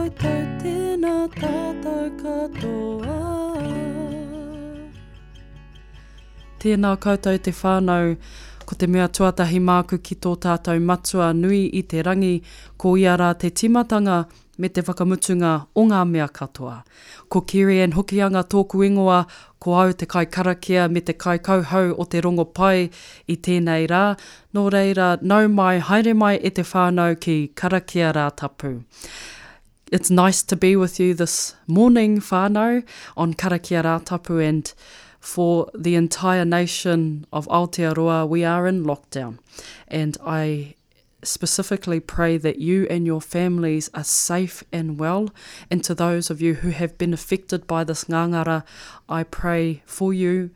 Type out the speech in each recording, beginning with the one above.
koutou tēnā tātou katoa Tēnā koutou te whānau, ko te mea tuatahi māku ki tō tātou matua nui i te rangi, ko ia rā te timatanga me te whakamutunga o ngā mea katoa. Ko Kiri and Hokianga tōku ingoa, ko au te kai karakia me te kai kauhau o te rongo pai i tēnei rā, nō reira, nau mai, haere mai e te whānau ki karakia. Karakia rā tapu. It's nice to be with you this morning, whānau, on karakia rā tapu and for the entire nation of Aotearoa, we are in lockdown. And I specifically pray that you and your families are safe and well. And to those of you who have been affected by this ngangara, I pray for you,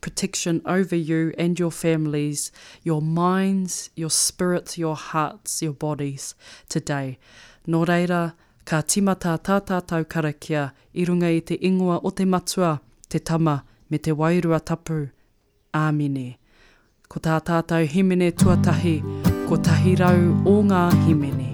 protection over you and your families, your minds, your spirits, your hearts, your bodies today. Nō reira, ka timata tātātou karakia i runga i te ingoa o te matua, te tama, me te wairua tapu. Āmine. Ko tā tātou himene tuatahi, ko tahi rau o ngā himene.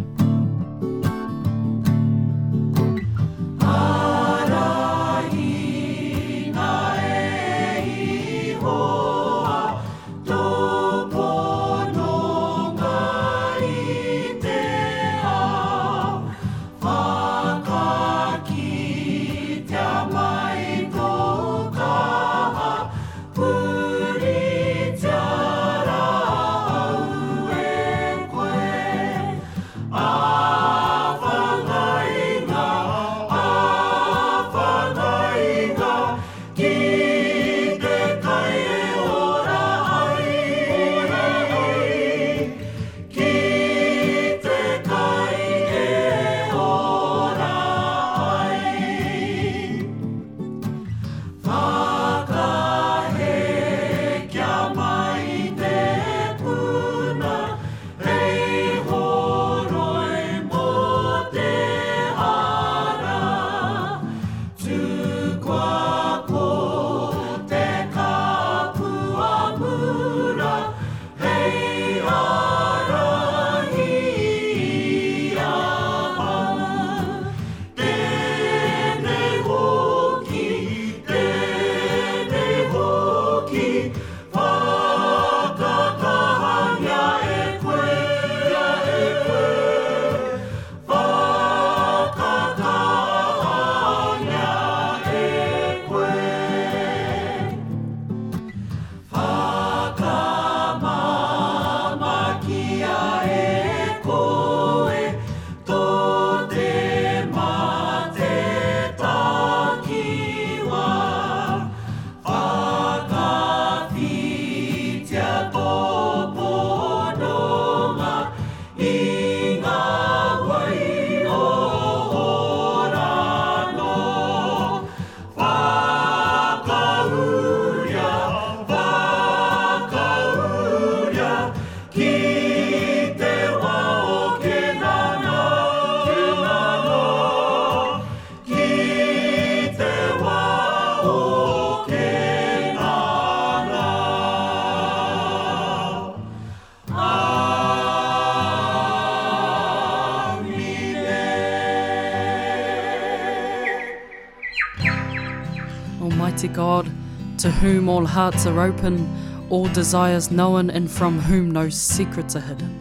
Almighty God, to whom all hearts are open, all desires known, and from whom no secrets are hidden.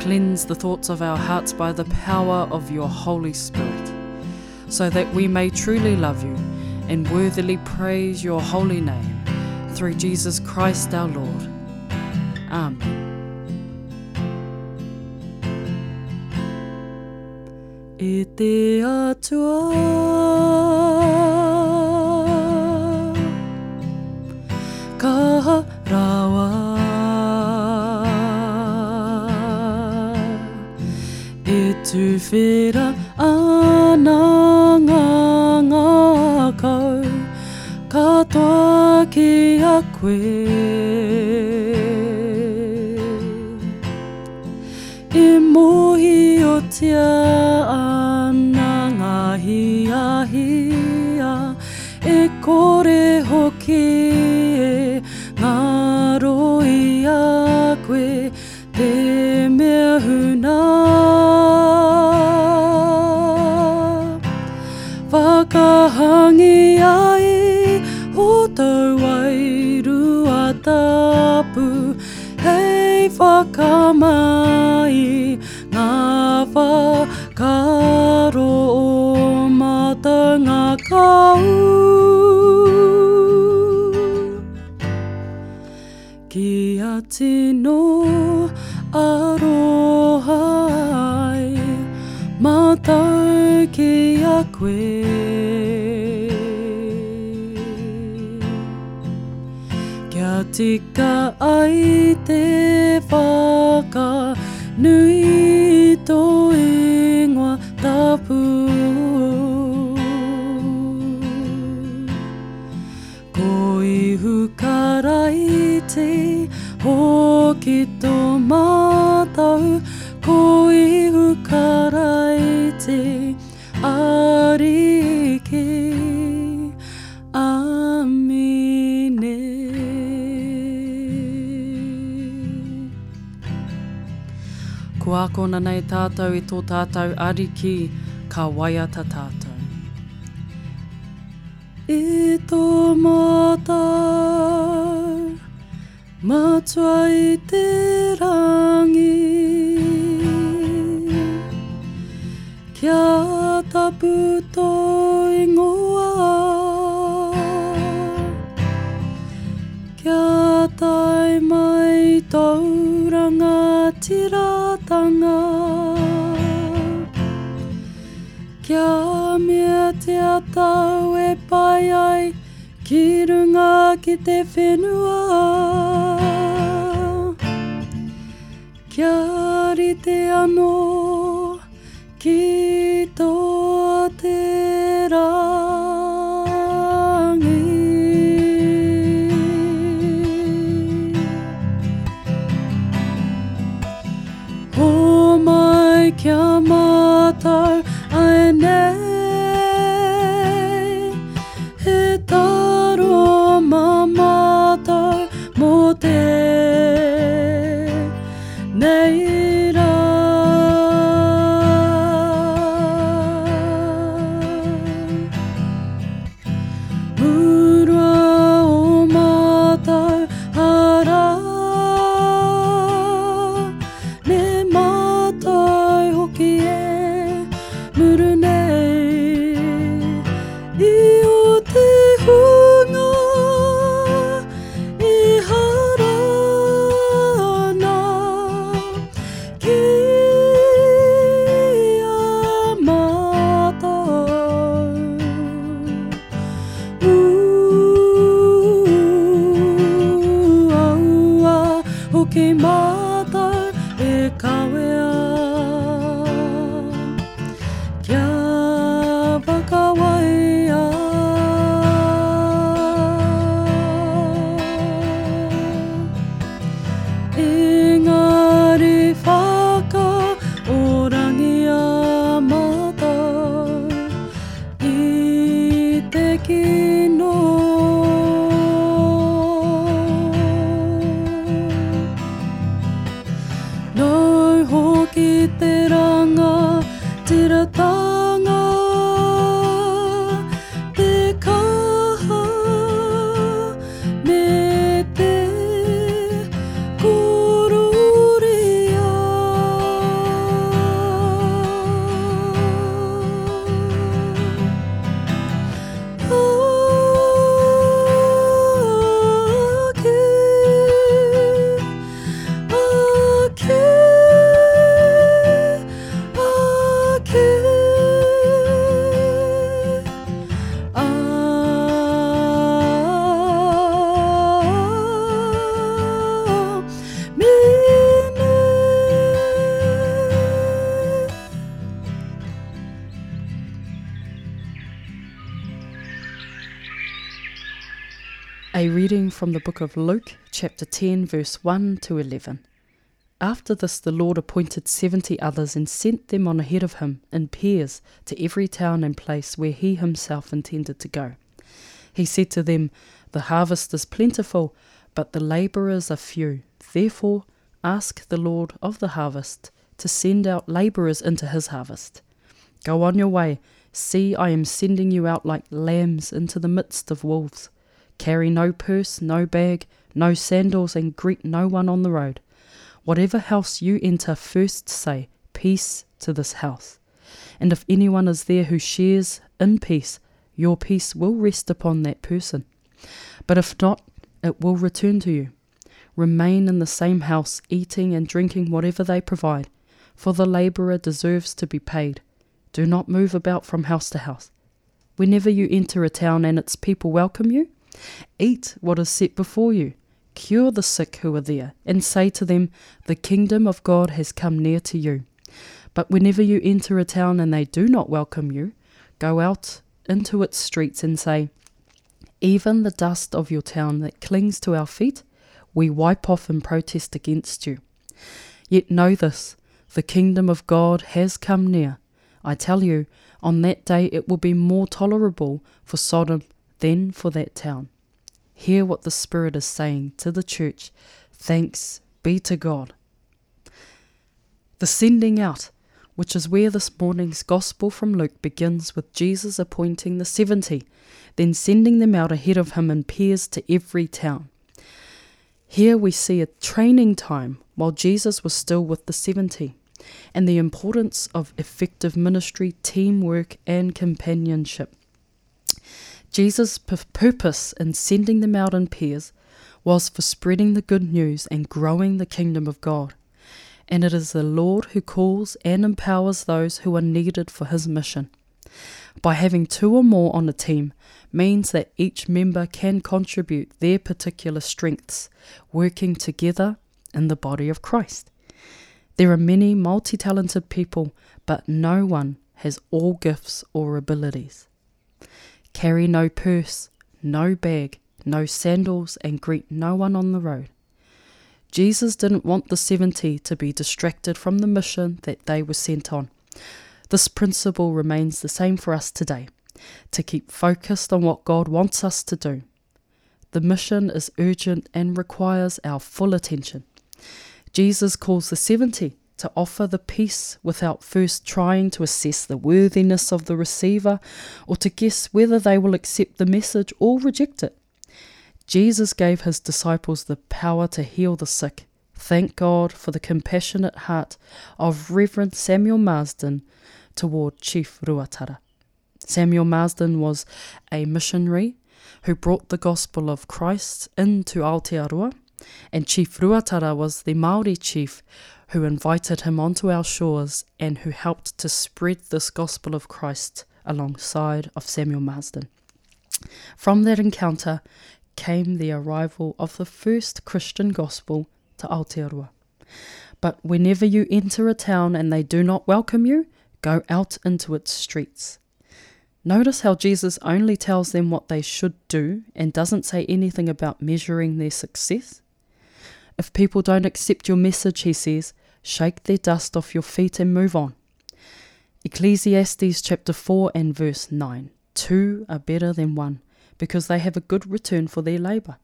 Cleanse the thoughts of our hearts by the power of your Holy Spirit, so that we may truly love you and worthily praise your holy name, through Jesus Christ our Lord. He mohi o te ana ngā hia hia E kore hoki e ngā roi a koe whakamai ngā whakaro o matanga kau Ki a tino arohai mātau ki a koe. Tika ai te whaka nui tō ingoa tapu. Ko ihu karai te hoki tō mātau, ko ihu karai te kona nei tātou i tō tātou ariki, ka waiata tātou. I tō mātou, matua i te rangi, kia tapu tō ingoa, kia tai mai tauranga tiratanga Kia mea te atau e pai ai Ki runga ki te whenua. Kia rite anō ki reading from the book of Luke, chapter 10, verse 1 to 11. After this, the Lord appointed seventy others and sent them on ahead of him in pairs to every town and place where he himself intended to go. He said to them, The harvest is plentiful, but the labourers are few. Therefore, ask the Lord of the harvest to send out labourers into his harvest. Go on your way. See, I am sending you out like lambs into the midst of wolves. Carry no purse, no bag, no sandals, and greet no one on the road. Whatever house you enter, first say, Peace to this house. And if anyone is there who shares in peace, your peace will rest upon that person. But if not, it will return to you. Remain in the same house, eating and drinking whatever they provide, for the labourer deserves to be paid. Do not move about from house to house. Whenever you enter a town and its people welcome you, eat what is set before you, cure the sick who are there, and say to them, The kingdom of God has come near to you. But whenever you enter a town and they do not welcome you, go out into its streets and say, Even the dust of your town that clings to our feet, we wipe off and protest against you. Yet know this the kingdom of God has come near. I tell you, on that day it will be more tolerable for Sodom than for that town. Hear what the Spirit is saying to the church. Thanks be to God. The sending out, which is where this morning's Gospel from Luke begins with Jesus appointing the seventy, then sending them out ahead of him in pairs to every town. Here we see a training time while Jesus was still with the seventy and the importance of effective ministry, teamwork, and companionship. Jesus' purpose in sending them out in pairs was for spreading the good news and growing the kingdom of God. And it is the Lord who calls and empowers those who are needed for his mission. By having two or more on a team means that each member can contribute their particular strengths, working together in the body of Christ. There are many multi talented people, but no one has all gifts or abilities. Carry no purse, no bag, no sandals, and greet no one on the road. Jesus didn't want the 70 to be distracted from the mission that they were sent on. This principle remains the same for us today to keep focused on what God wants us to do. The mission is urgent and requires our full attention. Jesus calls the 70 to offer the peace without first trying to assess the worthiness of the receiver or to guess whether they will accept the message or reject it. Jesus gave his disciples the power to heal the sick. Thank God for the compassionate heart of Reverend Samuel Marsden toward Chief Ruatara. Samuel Marsden was a missionary who brought the gospel of Christ into Aotearoa and Chief Ruatara was the Maori chief who invited him onto our shores and who helped to spread this gospel of Christ alongside of Samuel Marsden. From that encounter came the arrival of the first Christian gospel to Aotearoa. But whenever you enter a town and they do not welcome you, go out into its streets. Notice how Jesus only tells them what they should do and doesn't say anything about measuring their success. If people don't accept your message, he says, shake their dust off your feet and move on. Ecclesiastes chapter 4 and verse 9 Two are better than one, because they have a good return for their labour.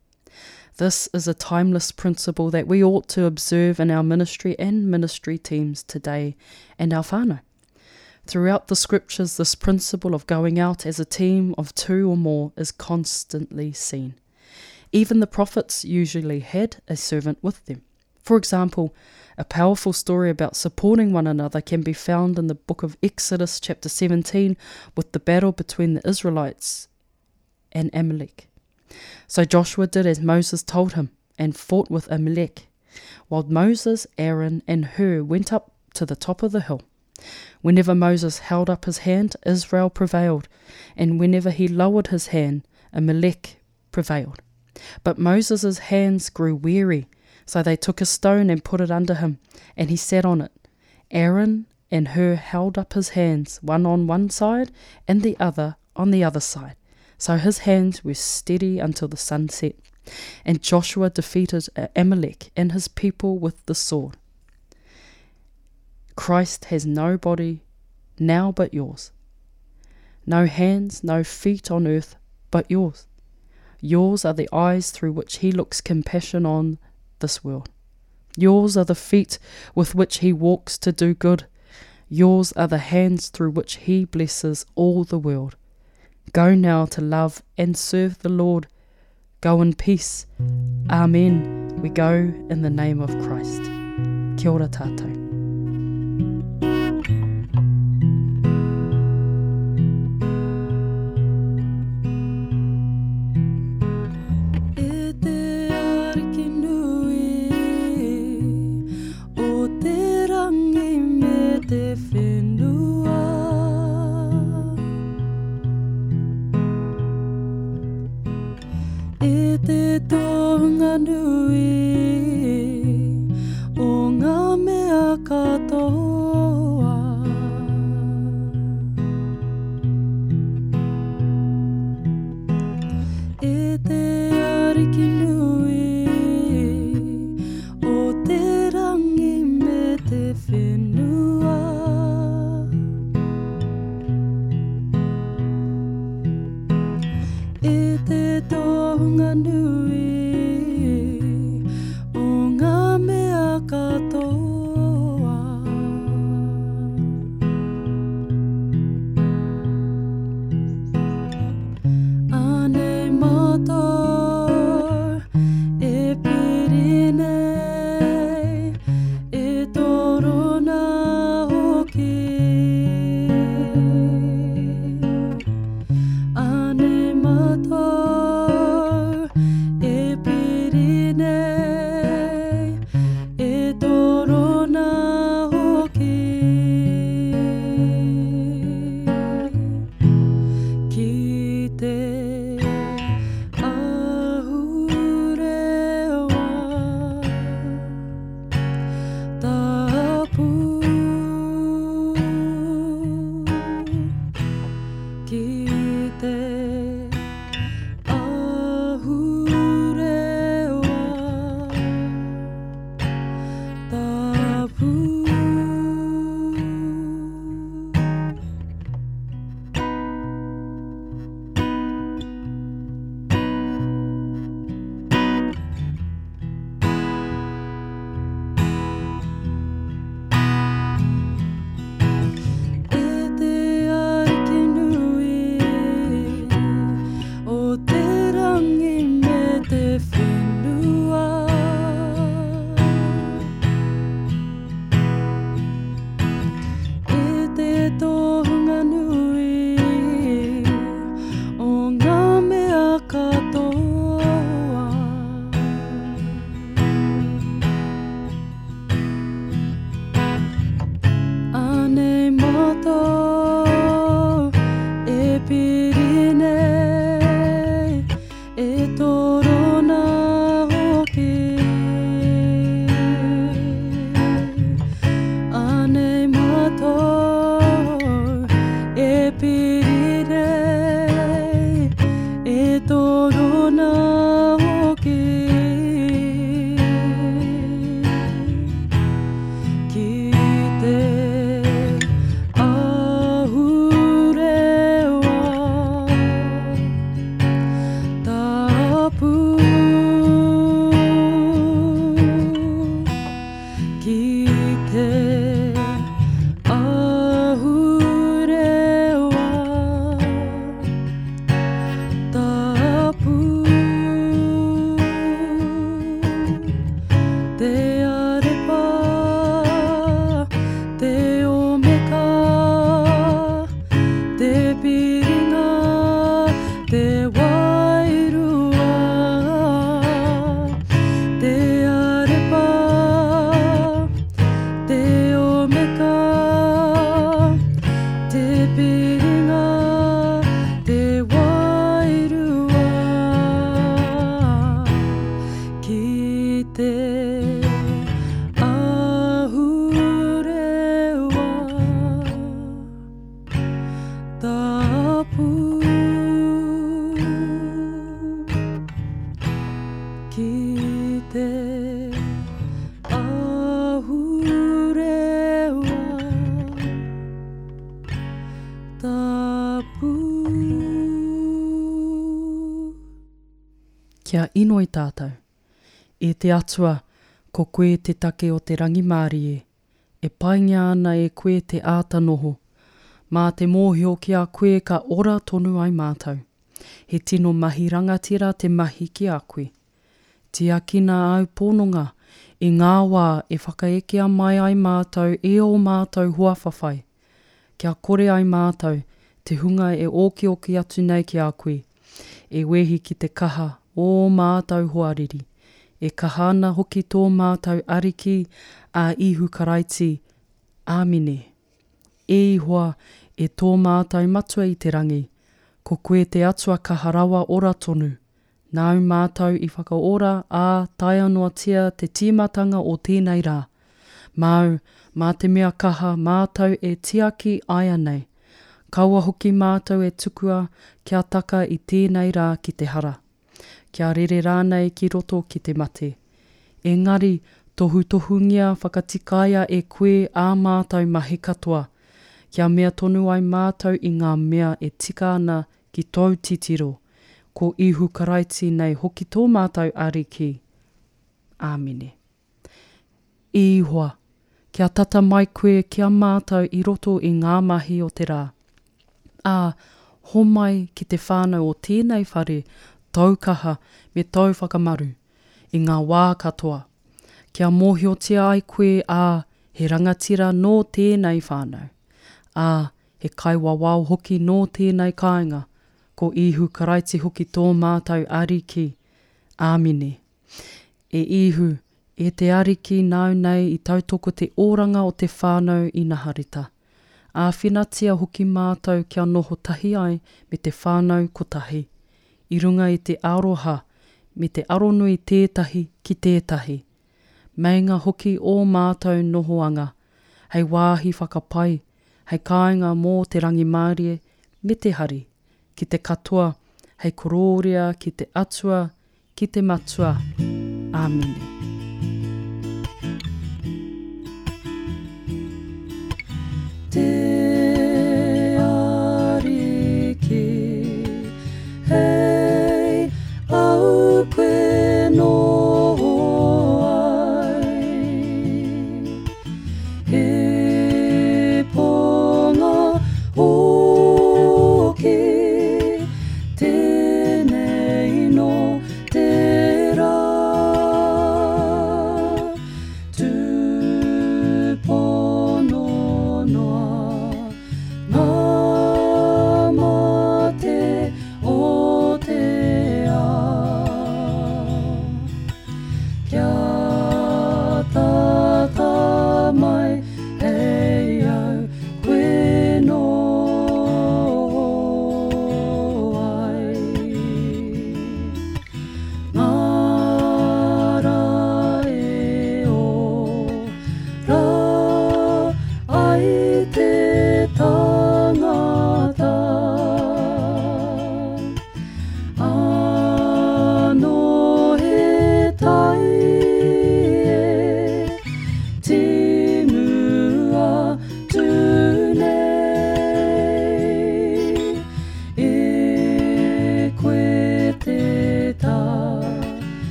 This is a timeless principle that we ought to observe in our ministry and ministry teams today and our whānau. Throughout the scriptures, this principle of going out as a team of two or more is constantly seen. Even the prophets usually had a servant with them. For example, a powerful story about supporting one another can be found in the book of Exodus, chapter 17, with the battle between the Israelites and Amalek. So Joshua did as Moses told him and fought with Amalek, while Moses, Aaron, and Hur went up to the top of the hill. Whenever Moses held up his hand, Israel prevailed, and whenever he lowered his hand, Amalek prevailed. But Moses' hands grew weary, so they took a stone and put it under him, and he sat on it. Aaron and Hur held up his hands, one on one side and the other on the other side. So his hands were steady until the sun set. And Joshua defeated Amalek and his people with the sword. Christ has no body now but yours. No hands, no feet on earth but yours. Yours are the eyes through which he looks compassion on this world. Yours are the feet with which he walks to do good. Yours are the hands through which he blesses all the world. Go now to love and serve the Lord. Go in peace. Amen. We go in the name of Christ. Kia ora tātou. Kia ino i tātou. E te atua, ko koe te take o te rangimāri e. E painga ana e koe te ātanoho. Mā te mōhio ki a koe ka ora tonu ai mātou. He tino mahi rangatira te mahi ki a koe. Te akina au pōnonga i ngā wā e whakaekea mai ai mātou e o mātou huawhawhai. Kia kore ai mātou te hunga e oki oki atu nei ki a koe. E wehi ki te kaha o mātou huariri. E kahana hoki tō mātou ariki a ihu karaiti. Āmine. E ihoa e tō mātou matua i te rangi. Ko koe te atua kaharawa ora tonu. Nau mātou i whakaora a tai anō tia te tīmatanga o tēnei rā. Mau, mā te mea kaha mātou e tiaki aia nei. Kaua hoki mātou e tukua kia taka i tēnei rā ki te hara. Kia rere rānei ki roto ki te mate. Engari, tohu tohungia whakatikaia e koe ā mātou mahi katoa. Kia mea tonu ai mātou i ngā mea e tika ana ki tau titiro ko ihu karaiti nei hoki tō mātou ariki. Āmine. Ihoa, kia tata mai koe kia mātou i roto i ngā mahi o te rā. Ā, homai ki te whānau o tēnei whare, taukaha me tau whakamaru, i ngā wā katoa. Kia mōhiotia ai koe ā, he rangatira no tēnei whānau. Ā, he kaiwawau hoki no tēnei kāinga, ko ihu karaiti hoki tō mātau ariki. Āmine. E ihu, e te ariki nau nei i tautoko te oranga o te whānau i naharita. A whinatia hoki mātau kia noho tahi ai me te whānau kotahi. tahi i runga i te aroha me te aronui tētahi ki tētahi. Meinga hoki o mātou nohoanga, hei wāhi whakapai, hei kāinga mō te rangi mārie me te hari, ki te katoa, hei kororia, ki te atua, ki te matua. Āmine. Yeah.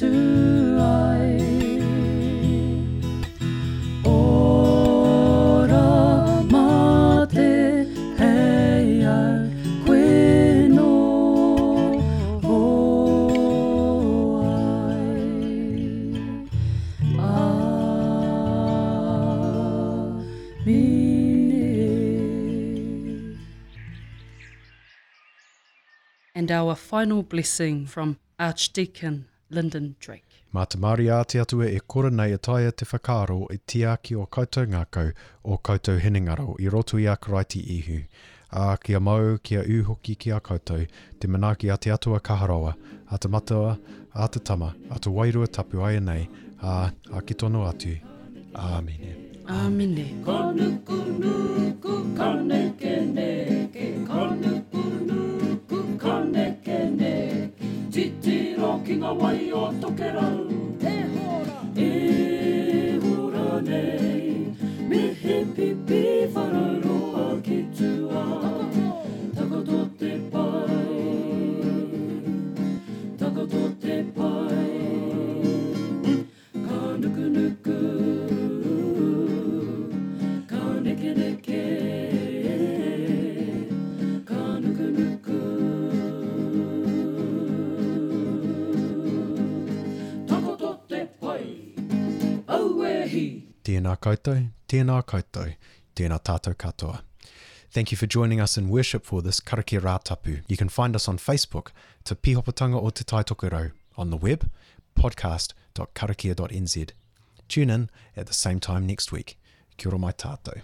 And our final blessing from Archdeacon Lyndon Drake. Mā te Māori āti atua e kora nei e taia te whakaro e tiaki o koutou ngākau o koutou hinengaro i roto i a karaiti ihu. A kia mau, kia uhoki ki a koutou, te manaki a te atua kaharoa, a te matua, a te tama, a te wairua tapu ai nei, a, a ki tono atu. Āmine. Āmine. Kanuku nuku kaneke neke Kanuku wai o Koutou, tēnā koutou, tēnā tātou katoa. Thank you for joining us in worship for this Karakia Rā Tapu. You can find us on Facebook, Te Pihopatanga o Te Taitokerau, on the web, podcast.karakia.nz. Tune in at the same time next week. Kia ora mai tātou.